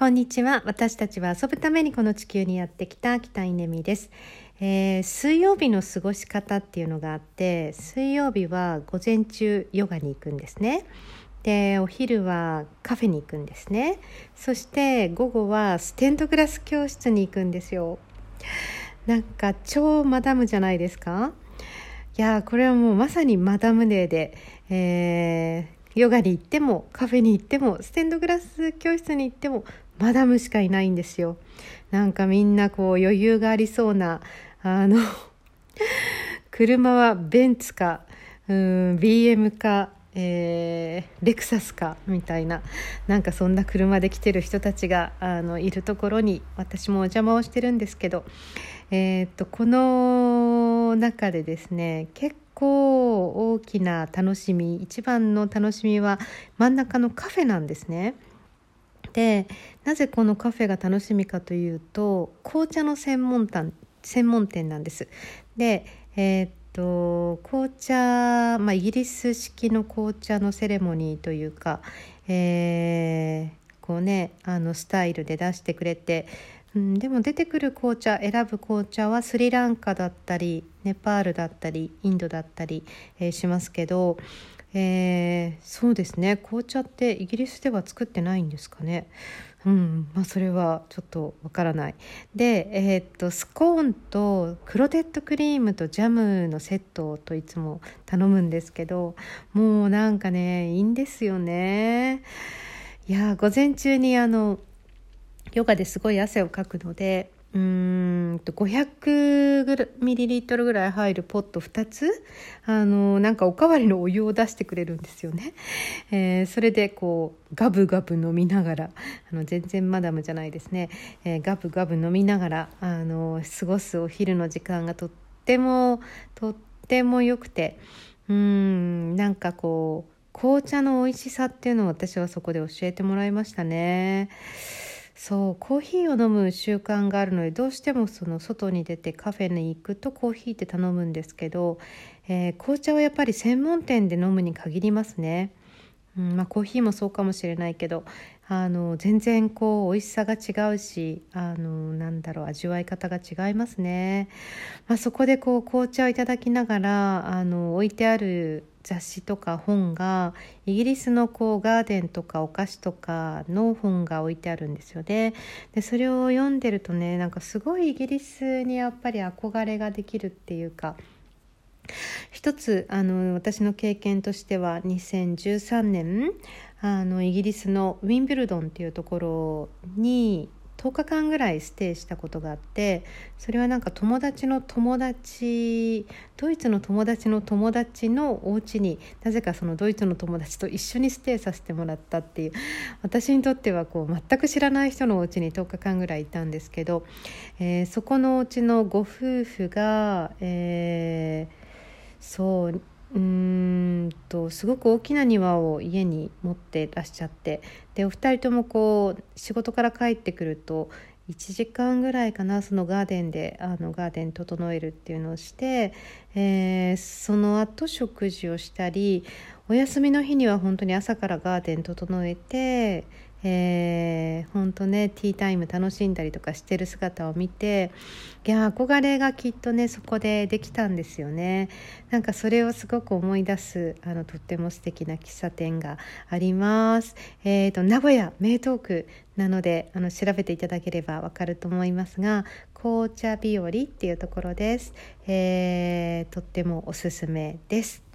こんにちは。私たちは遊ぶためにこの地球にやってきた北稲美です、えー、水曜日の過ごし方っていうのがあって、水曜日は午前中ヨガに行くんですね。で、お昼はカフェに行くんですね。そして午後はステンドグラス教室に行くんですよ。なんか超マダムじゃないですか？いやこれはもうまさにマダムデーで、えーヨガに行ってもカフェに行ってもステンドグラス教室に行ってもマダムしかいないんですよなんかみんなこう余裕がありそうなあの 車はベンツかうん BM かえー、レクサスかみたいななんかそんな車で来てる人たちがあのいるところに私もお邪魔をしてるんですけど、えー、っとこの中でですね結構大きな楽しみ一番の楽しみは真ん中のカフェなんですね。でなぜこのカフェが楽しみかというと紅茶の専門店専門店なんです。で、えー、っと紅茶、まあ、イギリス式の紅茶のセレモニーというか、えー、こうねあのスタイルで出してくれてうん、でも出てくる紅茶選ぶ紅茶はスリランカだったりネパールだったりインドだったり、えー、しますけど、えー、そうですね。紅茶ってイギリスでは作ってないんですかね。うんまあ、それはちょっとわからない。で、えー、っとスコーンとクロテッドクリームとジャムのセットといつも頼むんですけどもうなんかねいいんですよね。いや午前中にあのヨガですごい汗をかくのでうーんと500ミリリットルぐらい入るポット2つ？あのなんかおかわりのお湯を出してくれるんですよね、えー、それでこうガブガブ飲みながらあの全然マダムじゃないですね、えー、ガブガブ飲みながらあの過ごすお昼の時間がとってもとっても良くてうんなんかこう紅茶の美味しさっていうのを私はそこで教えてもらいましたね。そうコーヒーを飲む習慣があるのでどうしてもその外に出てカフェに行くとコーヒーって頼むんですけど、えー、紅茶はやっぱり専門店で飲むに限りますね。うんまあ、コーヒーもそうかもしれないけどあの全然こう美味しさが違うしあのなんだろう味わい方が違いますね、まあ、そこでこう紅茶をいただきながらあの置いてある雑誌とか本がイギリスのこうガーデンとかお菓子とかの本が置いてあるんですよね。でそれを読んでるとねなんかすごいイギリスにやっぱり憧れができるっていうか一つあの私の経験としては2013年あのイギリスのウィンブルドンっていうところに10日間ぐらいステイしたことがあってそれはなんか友達の友達ドイツの友達の友達のお家になぜかそのドイツの友達と一緒にステイさせてもらったっていう私にとってはこう全く知らない人のお家に10日間ぐらいいたんですけど、えー、そこのお家のご夫婦が、えー、そううんとすごく大きな庭を家に持ってらっしゃってでお二人ともこう仕事から帰ってくると1時間ぐらいかなそのガーデンであのガーデン整えるっていうのをして、えー、その後食事をしたりお休みの日には本当に朝からガーデン整えてえー、本当ねティータイム楽しんだりとかしてる姿を見ていや憧れがきっとねそこでできたんですよね。なんかそれをすごく思い出すあのとっても素敵な喫茶店があります。えーと、名古屋名東区なのであの調べていただければわかると思いますが紅茶日和っていうところです、えー、とってもおすすめです。